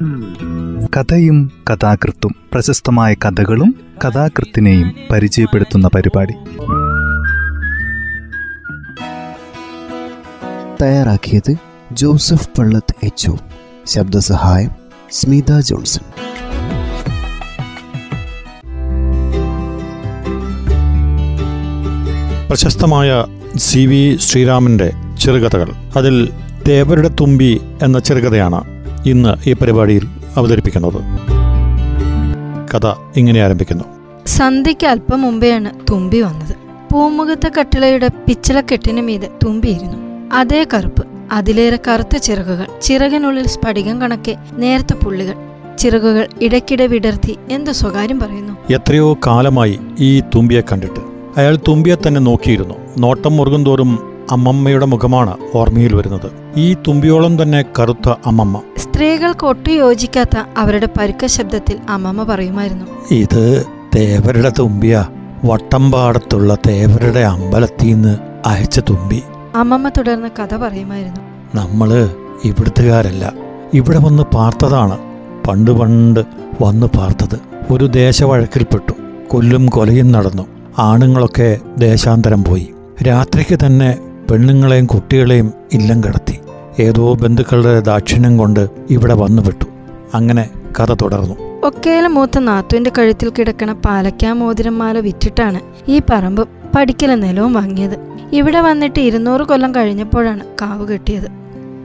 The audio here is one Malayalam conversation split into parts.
കഥയും കഥാകൃത്തും പ്രശസ്തമായ കഥകളും കഥാകൃത്തിനെയും പരിചയപ്പെടുത്തുന്ന പരിപാടി. തയ്യാറാക്കിയത് ജോസഫ് പള്ളത്ത് എച്ച് ശബ്ദസഹായം സ്മിത ജോൺസൺ. പ്രശസ്തമായ സി വി ശ്രീരാമന്റെ ചെറുകഥകൾ. അതിൽ തേവരുടെ തുമ്പി എന്ന ചെറുകഥയാണ് ഇന്ന് ഈ പരിപാടിയിൽ അവതരിപ്പിക്കുന്നത്. കഥ ഇങ്ങനെ ആരംഭിക്കുന്നു. സന്ധ്യയ്ക്ക് അല്പം മുമ്പെയാണ് തുമ്പി വന്നത്. പൂമുഖത്തെ കട്ടിളയുടെ പിച്ചളക്കെട്ടിന് മീതെ തുമ്പിയിരുന്നു. അതേ കറുപ്പ് അതിലേറെ കറുത്ത ചിറകുകൾ ചിറകിനുള്ളിൽ സ്ഫടികം കണക്കെ നേരത്തെ പുള്ളികൾ. ചിറകുകൾ ഇടയ്ക്കിടെ വിടർത്തി എന്തു സ്വകാര്യം പറയുന്നു? എത്രയോ കാലമായി ഈ തുമ്പിയെ കണ്ടിട്ട്. അയാൾ തുമ്പിയെ തന്നെ നോക്കിയിരുന്നു. നോട്ടം മുറുകും തോറും അമ്മമ്മയുടെ മുഖമാണ് ഓർമ്മയിൽ വരുന്നത്. ഈ തുമ്പിയോളം തന്നെ കറുത്ത അമ്മമ്മ. സ്ത്രീകൾക്ക് ഒട്ടും യോജിക്കാത്ത അവരുടെ പരുക്ക ശബ്ദത്തിൽ അമ്മമ്മ പറയുമായിരുന്നു. ഇത് തേവരുടെ തുമ്പിയ. വട്ടമ്പാടത്തുള്ള തേവരുടെ അമ്പലത്തിൽ നിന്ന് അയച്ച തുമ്പി. അമ്മമ്മ തുടർന്ന് കഥ പറയുമായിരുന്നു. നമ്മൾ ഇവിടുത്തുകാരല്ല. ഇവിടെ വന്ന് പാർത്തതാണ്. പണ്ട് പണ്ട് വന്ന് പാർത്തത്. ഒരു ദേശവഴക്കിൽപ്പെട്ടു. കൊല്ലും കൊലയും നടന്നു. ആണുങ്ങളൊക്കെ ദേശാന്തരം പോയി. രാത്രിക്ക് തന്നെ പെണ്ണുങ്ങളെയും കുട്ടികളെയും ഇല്ലം കടത്തി. ഏതോ ബന്ധുക്കളുടെ ദാക്ഷിണ്യം കൊണ്ട് ഇവിടെ വന്നുപെട്ടു. അങ്ങനെ കഥ തുടർന്നു. ഒക്കേല മൂത്ത നാത്തുവിന്റെ കഴുത്തിൽ കിടക്കണ പാലക്കാ മോതിരമാല വിറ്റിട്ടാണ് ഈ പറമ്പ് പഠിക്കല നിലവും വാങ്ങിയത്. ഇവിടെ വന്നിട്ട് ഇരുന്നൂറ് കൊല്ലം കഴിഞ്ഞപ്പോഴാണ് കാവ് കെട്ടിയത്.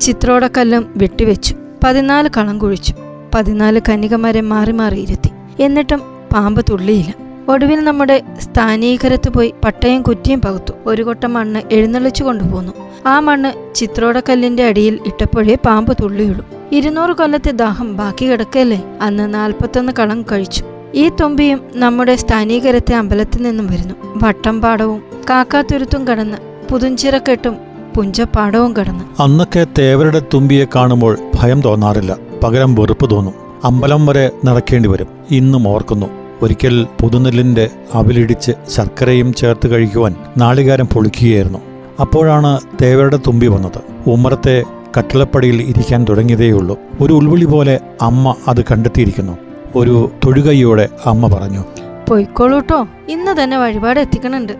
ചിത്രോടക്കല്ലും വെട്ടിവെച്ചു. പതിനാല് കളം കുഴിച്ചു. പതിനാല് കന്യകമാരെ മാറി മാറി ഇരുത്തി. എന്നിട്ടും പാമ്പ് തുള്ളിയില്ല. ഒടുവിൽ നമ്മുടെ സ്ഥാനീകരത്ത് പോയി പട്ടയും കുറ്റിയും പകുത്തു. ഒരു കൊട്ട മണ്ണ് എഴുന്നള്ളിച്ചു കൊണ്ടുപോന്നു. ആ മണ്ണ് ചിത്രോടക്കല്ലിന്റെ അടിയിൽ ഇട്ടപ്പോഴേ പാമ്പ് തുള്ളിയുള്ളൂ ഇരുന്നൂറ് കൊല്ലത്തെ ദാഹം ബാക്കി കിടക്കല്ലേ അന്ന് നാൽപ്പത്തൊന്ന് കളം കഴിച്ചു. ഈ തൊമ്പിയും നമ്മുടെ സ്ഥാനീകരത്തെ അമ്പലത്തിൽ നിന്നും വരുന്നു. വട്ടംപാടവും കാക്കാത്തുരുത്തും കടന്ന് പുതുഞ്ചിറക്കെട്ടും പുഞ്ചപ്പാടവും കടന്ന്. അന്നൊക്കെ തേവരുടെ തുമ്പിയെ കാണുമ്പോൾ ഭയം തോന്നാറില്ല. പകരം വെറുപ്പ് തോന്നും. അമ്പലം വരെ നടക്കേണ്ടി വരും. ഇന്നും ഓർക്കുന്നു. ഒരിക്കൽ പുതുനെല്ലിന്റെ അവിലിടിച്ച് ശർക്കരയും ചേർത്ത് കഴിക്കുവാൻ നാളികാരം പൊളിക്കുകയായിരുന്നു. അപ്പോഴാണ് തേവരുടെ തുമ്പി വന്നത്. ഉമ്മറത്തെ കട്ടിളപ്പടിയിൽ ഇരിക്കാൻ തുടങ്ങിയതേയുള്ളൂ. ഒരു ഉൾവിളി പോലെ അമ്മ അത് കണ്ടെത്തിയിരിക്കുന്നു. ഒരു തൊഴുകൈയോടെ അമ്മ പറഞ്ഞു പൊയ്ക്കോളൂട്ടോ ഇന്ന് തന്നെ വഴിപാട് എത്തിക്കണുണ്ട്.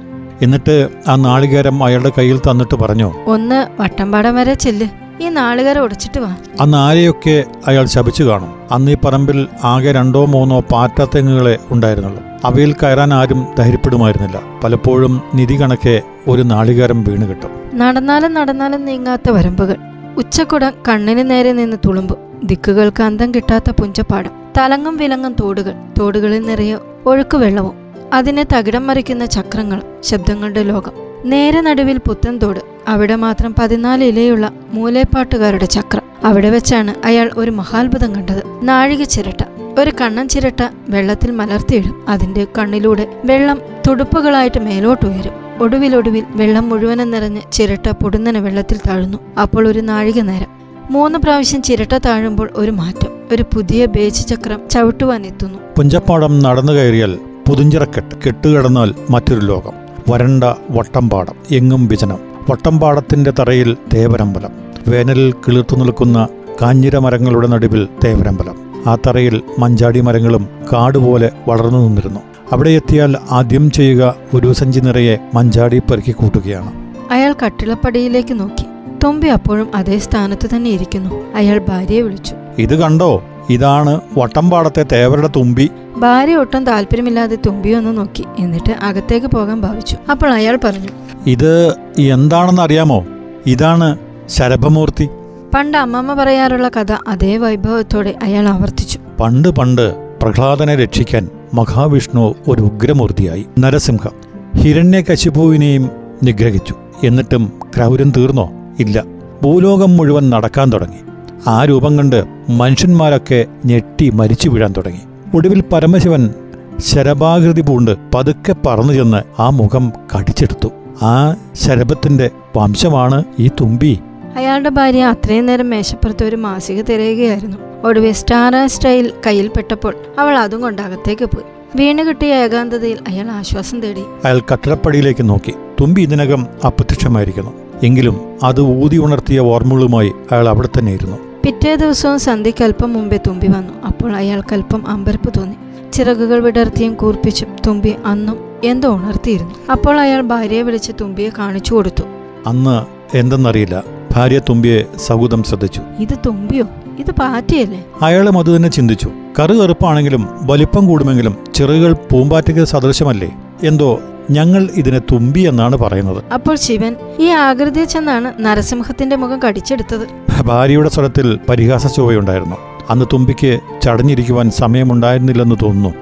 എന്നിട്ട് ആ നാളികേരം അയാളുടെ കയ്യിൽ തന്നിട്ട് പറഞ്ഞു ഒന്ന് വട്ടംപാടം വരെ ചെല്ല്. ഈ നാളുകാരെ ഒടിച്ചിട്ട് വാ. അന്ന് ആരെയൊക്കെ അയാൾ ശപിച്ചു കാണും? അന്ന് ഈ പറമ്പിൽ ആകെ രണ്ടോ മൂന്നോ പാറ്റത്തെങ്ങുകളെ ഉണ്ടായിരുന്നുള്ളൂ. അവയിൽ കയറാൻ ആരും ധൈര്യപ്പെടുമായിരുന്നില്ല. പലപ്പോഴും നിധി കണക്കെ ഒരു നാളികേരം വീണ് കിട്ടും. നടന്നാലും നടന്നാലും നീങ്ങാത്ത വരമ്പുകൾ. ഉച്ചക്കുടം കണ്ണിന് നേരെ നിന്ന് തുളുമ്പും. ദിക്കുകൾക്ക് അന്തം കിട്ടാത്ത പുഞ്ചപ്പാടം. തലങ്ങും വിലങ്ങും തോടുകൾ. തോടുകളിൽ നിറയെ ഒഴുക്ക് വെള്ളവും. അതിനെ തകിടം മറിക്കുന്ന ചക്രങ്ങളും ശബ്ദങ്ങളുടെ ലോകം. നേരെ നടുവിൽ പുത്തൻതോട് അവിടെ മാത്രം പതിനാല് ഇലയുള്ള മൂലേപ്പാട്ടുകാരുടെ ചക്രം. അവിടെ വെച്ചാണ് അയാൾ ഒരു മഹാത്ഭുതം കണ്ടത്. നാഴിക ചിരട്ട. ഒരു കണ്ണൻ ചിരട്ട വെള്ളത്തിൽ മലർത്തിയിടും അതിന്റെ കണ്ണിലൂടെ വെള്ളം തുടുപ്പുകളായിട്ട് മേലോട്ട് ഉയരും. ഒടുവിലൊടുവിൽ വെള്ളം മുഴുവനും നിറഞ്ഞ് ചിരട്ട പൊടുന്നനെ വെള്ളത്തിൽ താഴുന്നു. അപ്പോൾ ഒരു നാഴിക നേരം. മൂന്ന് പ്രാവശ്യം ചിരട്ട താഴുമ്പോൾ ഒരു മാറ്റം. ഒരു പുതിയ ബേജ് ചക്രം ചവിട്ടുവാൻ എത്തുന്നു. പുഞ്ചപ്പാടം നടന്നു കയറിയാൽ പുതുഞ്ചിറക്കെട്ട്. കെട്ടുകിടന്നാൽ മറ്റൊരു ലോകം. വരണ്ട വട്ടംപാടം എങ്ങും വിജനം. വട്ടംപാടത്തിന്റെ തറയിൽ തേവരമ്പലം. വേനലിൽ കിളിർത്തു നിൽക്കുന്ന കാഞ്ഞിര മരങ്ങളുടെ നടുവിൽ തേവരമ്പലം. ആ തറയിൽ മഞ്ചാടി മരങ്ങളും കാടുപോലെ വളർന്നു നിന്നിരുന്നു. അവിടെ എത്തിയാൽ ആദ്യം ചെയ്യുക ഒരു സഞ്ചി നിറയെ മഞ്ചാടി പെറുക്കി കൂട്ടുകയാണ്. അയാൾ കട്ടിളപ്പടിയിലേക്ക് നോക്കി. തൊമ്പി അപ്പോഴും അതേ സ്ഥാനത്ത് തന്നെ ഇരിക്കുന്നു. അയാൾ ഭാര്യയെ വിളിച്ചു. ഇത് കണ്ടോ? ഇതാണ് വട്ടംപാടത്തെ തേവരുടെ തുമ്പി. ഭാര്യ ഒട്ടും താല്പര്യമില്ലാതെ തുമ്പി ഒന്ന് നോക്കി. എന്നിട്ട് അകത്തേക്ക് പോകാൻ ഭാവിച്ചു. അപ്പോൾ അയാൾ പറഞ്ഞു ഇത് എന്താണെന്ന് അറിയാമോ? ഇതാണ് ശരഭമൂർത്തി. പണ്ട് അമ്മമ്മ പറയാറുള്ള കഥ അതേ വൈഭവത്തോടെ അയാൾ ആവർത്തിച്ചു. പണ്ട് പണ്ട് പ്രഹ്ലാദനെ രക്ഷിക്കാൻ മഹാവിഷ്ണു ഒരു ഉഗ്രമൂർത്തിയായി. നരസിംഹം ഹിരണ്യകശിപുവിനെയും നിഗ്രഹിച്ചു. എന്നിട്ടും ക്രൗരം തീർന്നോ? ഇല്ല. ഭൂലോകം മുഴുവൻ നടക്കാൻ തുടങ്ങി. ആ രൂപം കണ്ട് മനുഷ്യന്മാരൊക്കെ ഞെട്ടി മരിച്ചു വീഴാൻ തുടങ്ങി. ഒടുവിൽ പരമശിവൻ ശരഭാകൃതി പൂണ്ട് പതുക്കെ പറന്നു ചെന്ന് ആ മുഖം കടിച്ചെടുത്തു. ആ ശരഭത്തിന്റെ വംശമാണ് ഈ തുമ്പി. അയാളുടെ ഭാര്യ അത്രയും നേരം മേശപ്പുറത്ത് ഒരു മാസിക തിരയുകയായിരുന്നു. ഒടുവിൽ സ്റ്റാർ സ്റ്റൈൽ സ്റ്റൈൽ കയ്യിൽപ്പെട്ടപ്പോൾ അവൾ അതും കൊണ്ട് അകത്തേക്ക് പോയി. വീണ് കിട്ടിയ ഏകാന്തതയിൽ അയാൾ ആശ്വാസം തേടി. അയാൾ കട്ടിടപ്പടിയിലേക്ക് നോക്കി. തുമ്പി ഇതിനകം അപ്രത്യക്ഷമായിരിക്കുന്നു. എങ്കിലും അത് ഊതി ഉണർത്തിയ ഓർമ്മകളുമായി അയാൾ അവിടെ തന്നെ ഇരുന്നു പിറ്റേ ദിവസവും സന്ധ്യയ്ക്ക് അല്പം മുമ്പേ തുമ്പി വന്നു. അപ്പോൾ അയാൾക്ക് അല്പം അമ്പരപ്പ് തോന്നി. ചിറകുകൾ വിടർത്തിയും കൂർപ്പിച്ചും തുമ്പി അന്നും എന്തോ ഉണർത്തിയിരുന്നു. അപ്പോൾ അയാൾ ഭാര്യയെ വിളിച്ച് തുമ്പിയെ കാണിച്ചു കൊടുത്തു. അന്ന് എന്തെന്നറിയില്ല. ഭാര്യ തുമ്പിയെ സൗഹൃദം ശ്രദ്ധിച്ചു. ഇത് തുമ്പിയോ? ഇത് പാറ്റയല്ലേ? അയാളും അത് തന്നെ ചിന്തിച്ചു. കറു കറുപ്പാണെങ്കിലും വലിപ്പം കൂടുമെങ്കിലും ചിറകുകൾ പൂമ്പാറ്റയ്ക്ക് സദൃശമല്ലേ? എന്തോ ഞങ്ങൾ ഇതിനെ തുമ്പി എന്നാണ് പറയുന്നത്. അപ്പോൾ ശിവൻ ഈ ആകൃതിയിൽ ചെന്നാണ് നരസിംഹത്തിന്റെ മുഖം കടിച്ചെടുത്തത്. ഭാര്യയുടെ സ്വരത്തിൽ പരിഹാസ ചുവയുണ്ടായിരുന്നു അന്ന് തുമ്പിക്ക് ചടഞ്ഞിരിക്കുവാൻ സമയമുണ്ടായിരുന്നില്ലെന്ന് തോന്നുന്നു.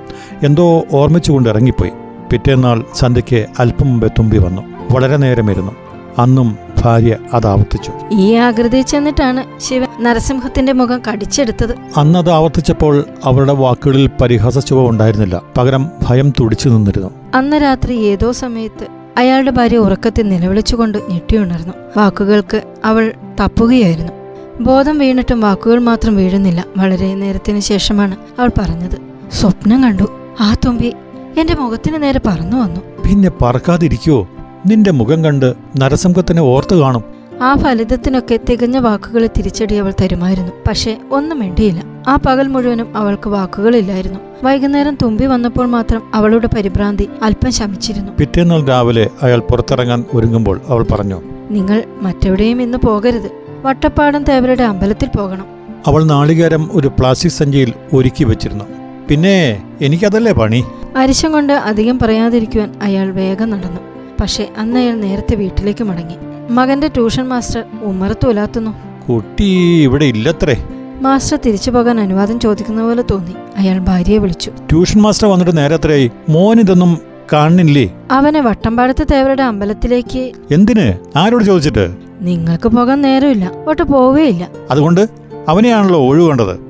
എന്തോ ഓർമ്മിച്ചുകൊണ്ട് ഇറങ്ങിപ്പോയി. പിറ്റേന്നാൾ സന്ധ്യയ്ക്ക് അല്പം മുമ്പേ തുമ്പി വന്നു. വളരെ നേരമിരുന്നു അന്നും ഭാര്യ അത് ആവർത്തിച്ചു. ഈ ആകൃതിയിൽ ചെന്നിട്ടാണ് ശിവൻ നരസിംഹത്തിന്റെ മുഖം കടിച്ചെടുത്തത്. അന്നത് ആവർത്തിച്ചപ്പോൾ അവരുടെ വാക്കുകളിൽ പരിഹാസ ചുവ ഉണ്ടായിരുന്നില്ല. പകരം ഭയം തുടിച്ചു നിന്നിരുന്നു. അന്ന് രാത്രി ഏതോ സമയത്ത് അയാളുടെ ഭാര്യ ഉറക്കത്തിൽ നിലവിളിച്ചുകൊണ്ട് ഞെട്ടിയുണർന്നു വാക്കുകൾക്ക് അവൾ തപ്പുകയായിരുന്നു. ബോധം വീണിട്ടും വാക്കുകൾ മാത്രം വീഴുന്നില്ല. വളരെ നേരത്തിന് ശേഷമാണ് അവൾ പറഞ്ഞത്. സ്വപ്നം കണ്ടു. ആ തുമ്പി എന്റെ മുഖത്തിന് നേരെ പറന്നു വന്നു. പിന്നെ പറക്കാതിരിക്കോ നിന്റെ മുഖം കണ്ട് നരസിംഹത്തിനെ ഓർത്തു കാണും. ആ ഫലിതത്തിനൊക്കെ തികഞ്ഞ വാക്കുകളെ തിരിച്ചടി അവൾ തരുമായിരുന്നു. പക്ഷേ ഒന്നും വേണ്ടിയില്ല ആ പകൽ മുഴുവനും അവൾക്ക് വാക്കുകളില്ലായിരുന്നു. വൈകുന്നേരം തുമ്പി വന്നപ്പോൾ മാത്രം അവളുടെ പരിഭ്രാന്തി അല്പം ശമിച്ചിരുന്നു. പിറ്റേന്നാൾ രാവിലെ അയാൾ പുറത്തിറങ്ങാൻ ഒരുങ്ങുമ്പോൾ അവൾ പറഞ്ഞു നിങ്ങൾ മറ്റെവിടെയും ഇന്ന് പോകരുത്. വട്ടപ്പാടം തേവരുടെ അമ്പലത്തിൽ പോകണം. അവൾ നാളികേരം ഒരു പ്ലാസ്റ്റിക് സഞ്ചിയിൽ ഒരുക്കി വെച്ചിരുന്നു. പിന്നെ എനിക്കതല്ലേ പണി? അരിശം കൊണ്ട് അധികം പറയാതിരിക്കുവാൻ അയാൾ വേഗം നടന്നു. പക്ഷേ അന്ന് അയാൾ നേരത്തെ വീട്ടിലേക്ക് മടങ്ങി. മകന്റെ ട്യൂഷൻ മാസ്റ്റർ ഉമ്മറത്ത് തുലാത്തുന്നു. കുട്ടി ഇവിടെ ഇല്ലത്രേ. മാസ്റ്റർ തിരിച്ചു പോകാൻ അനുവാദം ചോദിക്കുന്ന പോലെ തോന്നി. അയാൾ ഭാര്യയെ വിളിച്ചു. ട്യൂഷൻ മാസ്റ്റർ വന്നിട്ട് നേരെ എത്രയായി മോൻ ഇതൊന്നും കാണുന്നില്ലേ? അവനെ വട്ടമ്പാടത്ത് തേവരുടെ അമ്പലത്തിലേക്ക്. എന്തിന്? ആരോട് ചോദിച്ചിട്ട്? നിങ്ങൾക്ക് പോകാൻ നേരമില്ല. ഒട്ട് പോവുകയില്ല അതുകൊണ്ട് അവനെയാണല്ലോ ഹ,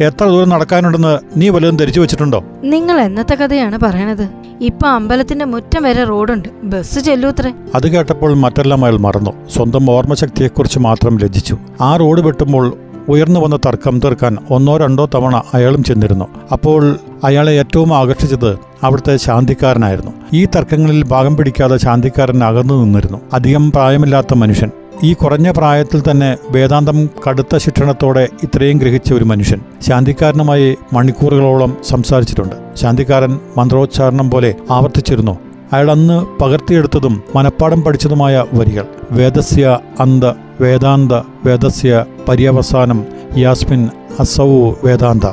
എത്ര ദൂരം നടക്കാനുണ്ടെന്ന് നീ വല്ലതും ധരിച്ചു വെച്ചിട്ടുണ്ടോ? നിങ്ങൾ എന്നത്തെ കഥയാണ് പറയണത്. ഇപ്പൊ അമ്പലത്തിന്റെ മുറ്റം വരെ റോഡുണ്ട്. ബസ് ചെല്ലൂത്രേ. അത് കേട്ടപ്പോൾ മറ്റെല്ലാം അയാൾ മറന്നു. സ്വന്തം ഓർമ്മശക്തിയെക്കുറിച്ച് മാത്രം ലജ്ജിച്ചു. ആ റോഡ് വെട്ടുമ്പോൾ ഉയർന്നു വന്ന തർക്കം തീർക്കാൻ ഒന്നോ രണ്ടോ തവണ അയാളും ചെന്നിരുന്നു. അപ്പോൾ അയാളെ ഏറ്റവും ആകർഷിച്ചത് അവിടുത്തെ ശാന്തിക്കാരനായിരുന്നു. ഈ തർക്കങ്ങളിൽ ഭാഗം പിടിക്കാതെ ശാന്തിക്കാരൻ അകന്നു നിന്നിരുന്നു. അധികം പ്രായമില്ലാത്ത മനുഷ്യൻ. ഈ കുറഞ്ഞ പ്രായത്തിൽ തന്നെ വേദാന്തം കടുത്ത ശിക്ഷണത്തോടെ ഇത്രയും ഗ്രഹിച്ച ഒരു മനുഷ്യൻ ശാന്തിക്കാരനുമായി മണിക്കൂറുകളോളം സംസാരിച്ചിട്ടുണ്ട്. ശാന്തിക്കാരൻ മന്ത്രോച്ചാരണം പോലെ ആവർത്തിച്ചിരുന്നു. അയാൾ അന്ന് പകർത്തിയെടുത്തതും മനപ്പാടം പഠിച്ചതുമായ വരികൾ. വേദസ്യ അന്ത വേദാന്ത വേദസ്യ പര്യവസാനം യാസ്മിൻ അസൗ വേദാന്ത.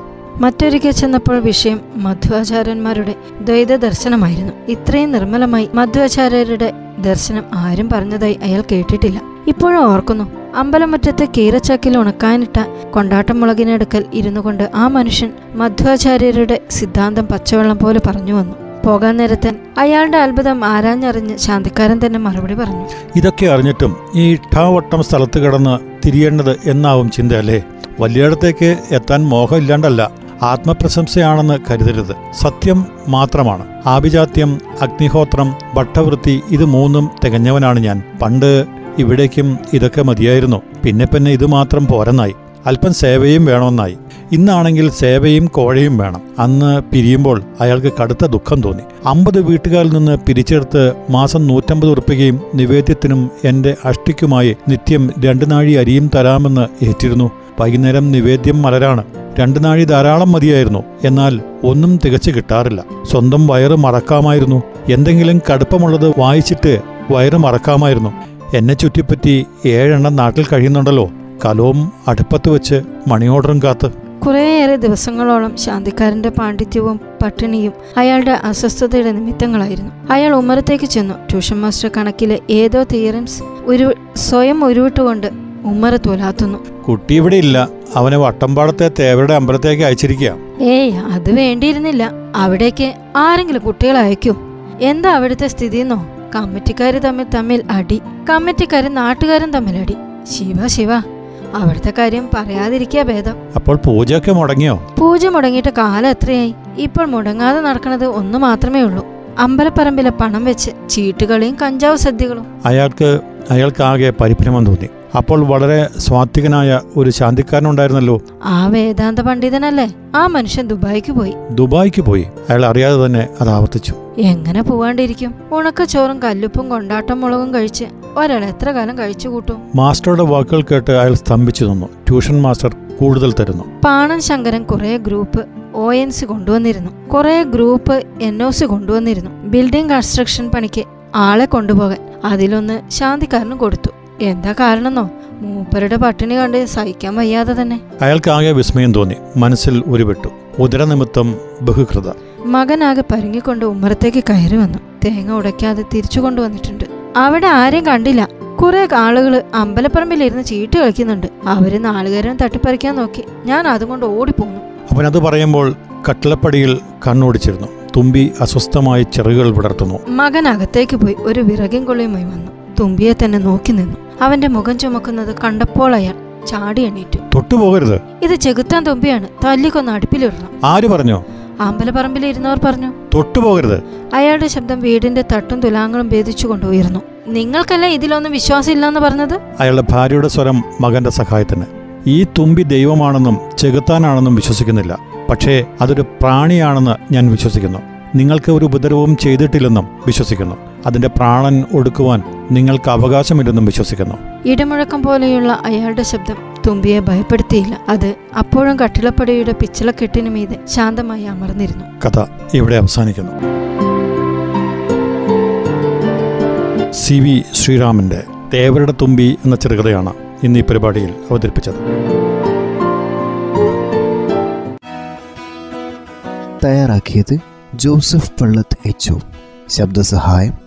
മറ്റൊരിക്കൽ ചെന്നപ്പോൾ വിഷയം മധ്വാചാര്യന്മാരുടെ ദ്വൈത ദർശനമായിരുന്നു ഇത്രയും നിർമ്മലമായി മധ്വാചാര്യരുടെ ദർശനം ആരും പറഞ്ഞതായി അയാൾ കേട്ടിട്ടില്ല. ഇപ്പോഴും ഓർക്കുന്നു. അമ്പലമുറ്റത്ത് കീറച്ചാക്കിൽ ഉണക്കാനിട്ട കൊണ്ടാട്ടം മുളകിനടുക്കൽ ഇരുന്നു കൊണ്ട് ആ മനുഷ്യൻ മധ്വാചാര്യരുടെ സിദ്ധാന്തം പച്ചവെള്ളം പോലെ പറഞ്ഞു വന്നു. പോകാൻ നേരത്തെ അയാളുടെ അത്ഭുതം ആരാഞ്ഞറിഞ്ഞ് ശാന്തിക്കാരൻ തന്നെ മറുപടി പറഞ്ഞു. ഇതൊക്കെ അറിഞ്ഞിട്ടും ഈ ഇട്ടാവട്ടം സ്ഥലത്ത് കിടന്ന് തിരിയേണ്ടത് എന്നാവും ചിന്ത ചിന്തയല്ലേ വലിയിടത്തേക്ക് എത്താൻ മോഹം ഇല്ലാണ്ടല്ല ആത്മപ്രശംസയാണെന്ന് കരുതരുത്. സത്യം മാത്രമാണ്. ആഭിജാത്യം അഗ്നിഹോത്രം ഭട്ടവൃത്തി ഇത് മൂന്നും തികഞ്ഞവനാണ് ഞാൻ. പണ്ട് ഇവിടേക്കും ഇതൊക്കെ മതിയായിരുന്നു. പിന്നെ പിന്നെ ഇത് മാത്രം പോരെന്നായി. അല്പം സേവയും വേണമെന്നായി. ഇന്നാണെങ്കിൽ സേവയും കോഴയും വേണം. അന്ന് പിരിയുമ്പോൾ അയാൾക്ക് കടുത്ത ദുഃഖം തോന്നി. അമ്പത് വീട്ടുകാരിൽ നിന്ന് പിരിച്ചെടുത്ത് മാസം നൂറ്റമ്പത് ഉറുപ്പികയും നിവേദ്യത്തിനും എന്റെ അഷ്ടിക്കുമായി നിത്യം രണ്ടു നാഴി അരിയും തരാമെന്ന് ഏറ്റിരുന്നു. വൈകുന്നേരം നിവേദ്യം മലരാണ്. രണ്ടു നാഴി ധാരാളം മതിയായിരുന്നു. എന്നാൽ ഒന്നും തികച്ചു കിട്ടാറില്ല. സ്വന്തം വയറ് മറക്കാമായിരുന്നു. എന്തെങ്കിലും കടുപ്പമുള്ളത് വായിച്ചിട്ട് വയറ് മറക്കാമായിരുന്നു. എന്നെ ചുറ്റിപ്പറ്റി ഏഴെണ്ണം നാട്ടിൽ കഴിയുന്നുണ്ടല്ലോ. കലവും അടുപ്പത്ത് വെച്ച് മണി ഓർഡറും കാത്ത്. കുറേയേറെ ദിവസങ്ങളോളം ശാന്തിക്കാരന്റെ പാണ്ഡിത്യവും പട്ടിണിയും അയാളുടെ അസ്വസ്ഥതയുടെ നിമിത്തങ്ങളായിരുന്നു. അയാൾ ഉമ്മറത്തേക്ക് ചെന്നു. ട്യൂഷൻ മാസ്റ്റർ കണക്കിലെ ഏതോ തിയറംസ് ഒരു സ്വയം ഉരുവിട്ടുകൊണ്ട് ഉമ്മറ തോലാത്തുന്നു. കുട്ടി ഇവിടെ ഇല്ല. അവനെ വട്ടമ്പാടത്തെ തേവരുടെ അമ്പലത്തേക്ക് അയച്ചിരിക്കുക ഏയ് അത് വേണ്ടിയിരുന്നില്ല. അവിടേക്ക് ആരെങ്കിലും കുട്ടികളെ അയക്കൂ. എന്താ അവിടുത്തെ സ്ഥിതിന്നോ കമ്മിറ്റിക്കാര് തമ്മിൽ തമ്മിൽ അടി കമ്മിറ്റിക്കാരും നാട്ടുകാരും തമ്മിൽ അടി. ശിവ ശിവ അവിടുത്തെ കാര്യം പറയാതിരിക്കാ ഭേദം. അപ്പോൾ പൂജയൊക്കെ മുടങ്ങിയോ? പൂജ മുടങ്ങിയിട്ട് കാലം എത്രയായി? ഇപ്പോൾ മുടങ്ങാതെ നടക്കുന്നത് ഒന്ന് മാത്രമേ ഉള്ളൂ. അമ്പലപ്പറമ്പിലെ പണം വെച്ച് ചീട്ടുകളിയും കഞ്ചാവ് സദ്യകളും. അയാൾക്ക് അയാൾക്കാകെ പരിഭ്രമം തോന്നി. അപ്പോൾ വളരെ സ്വാത്വികനായ ഒരു ശാന്തിക്കാരനുണ്ടായിരുന്നല്ലോ. ആ വേദാന്ത പണ്ഡിതനല്ലേ? ആ മനുഷ്യൻ ദുബായിക്ക് പോയി. ദുബായിക്ക് പോയി. അയാൾ അറിയാതെ തന്നെ അത് ആവർത്തിച്ചു. എങ്ങനെ പോവാണ്ടിരിക്കും? ഉണക്കച്ചോറും കല്ലുപ്പും കൊണ്ടാട്ടം മുളകും കഴിച്ച് ഒരാൾ എത്ര കാലം കഴിച്ചു കൂട്ടും? മാസ്റ്ററുടെ വാക്കുകൾ കേട്ട് അയാൾ സ്തംഭിച്ചു നിന്നു. ട്യൂഷൻ മാസ്റ്റർ കൂടുതൽ തരുന്നു. പാണൻ ശങ്കരൻ കുറെ ഗ്രൂപ്പ് ഒ എൻ സി കൊണ്ടുവന്നിരുന്നു. കുറെ ഗ്രൂപ്പ് എൻ ഒ സി കൊണ്ടുവന്നിരുന്നു. ബിൽഡിംഗ് കൺസ്ട്രക്ഷൻ പണിക്ക് ആളെ കൊണ്ടുപോകാൻ അതിലൊന്ന് ശാന്തിക്കാരന് കൊടുത്തു. എന്താ കാരണന്നോ മൂപ്പരുടെ പട്ടിണി കണ്ട് സഹിക്കാൻ വയ്യാതെ തന്നെ. അയാൾക്ക് ആകെ വിസ്മയം തോന്നി. മനസ്സിൽ ഉരുവിട്ടു. ഉദരനിമിത്തം ബഹുകൃത. മകനാകെ പരുങ്ങിക്കൊണ്ട് ഉമ്മറത്തേക്ക് കയറി വന്നു. തേങ്ങ ഉടയ്ക്കാതെ തിരിച്ചു കൊണ്ടുവന്നിട്ടുണ്ട്. അവിടെ ആരെയും കണ്ടില്ല. കുറെ ആളുകൾ അമ്പലപ്പറമ്പിലിരുന്ന് ചീട്ട് കളിക്കുന്നുണ്ട്. അവർ നാളുകാരൻ തട്ടിപ്പറിക്കാൻ നോക്കി. ഞാൻ അതുകൊണ്ട് ഓടിപ്പോന്നു. അവൻ അത് പറയുമ്പോൾ കട്ടിളപ്പടിയിൽ കണ്ണോടിച്ചിരുന്നു. തുമ്പി അസ്വസ്ഥമായി ചെറുകൾ വിടർത്തുന്നു. മകൻ അകത്തേക്ക് പോയി. ഒരു വിറകും കൊള്ളിയുമായി വന്നു. തുമ്പിയെ തന്നെ നോക്കി നിന്നു. അവന്റെ മുഖം ചുമക്കുന്നത് കണ്ടപ്പോൾ അയാൾ ചാടി എണീറ്റു. തൊട്ടുപോകരുത് ഇത് ചെകുത്താൻ തുമ്പിയാണ്. തല്ലിക്കൊന്ന് അടുപ്പിലിടണം. ആര് പറഞ്ഞു? പറഞ്ഞോ അമ്പലപ്പറമ്പിലിരുന്നവർ പറഞ്ഞു. തൊട്ടുപോകരുത് അയാളുടെ ശബ്ദം വീടിന്റെ തട്ടും തുലാങ്ങളും ഭേദിച്ചുകൊണ്ട് ഉയർന്നു നിങ്ങൾക്കല്ല ഇതിലൊന്നും വിശ്വാസം ഇല്ലെന്ന് പറഞ്ഞത്? അയാളുടെ ഭാര്യയുടെ സ്വരം മകന്റെ സഹായത്തിന്. ഈ തുമ്പി ദൈവമാണെന്നും ചെകുത്താനാണെന്നും വിശ്വസിക്കുന്നില്ല. പക്ഷേ അതൊരു പ്രാണിയാണെന്ന് ഞാൻ വിശ്വസിക്കുന്നു. നിങ്ങൾക്ക് ഒരു ഉപദ്രവവും ചെയ്തിട്ടില്ലെന്നും വിശ്വസിക്കുന്നു. അതിന്റെ പ്രാണൻ ഒടുക്കുവാൻ നിങ്ങൾക്ക് അവകാശമില്ലെന്നും വിശ്വസിക്കുന്നു. ഇടമുഴക്കം പോലെയുള്ള അയാളുടെ ശബ്ദം തുമ്പിയെ ഭയപ്പെടുത്തിയില്ല. അത് അപ്പോഴും കട്ടിളപ്പടിയുടെ പിച്ചളക്കെട്ടിനു മീതെ ശാന്തമായി അമർന്നിരുന്നു. കഥ ഇവിടെ അവസാനിക്കുന്നു. സി വി ശ്രീരാമന്റെ തേവരുടെ തുമ്പി എന്ന ചെറുകഥയാണ് ഇന്ന് ഈ പരിപാടിയിൽ അവതരിപ്പിച്ചത്. തയ്യാറാക്കിയത് ജോസഫ് പള്ളത്ത് എച്ച് ശബ്ദസഹായം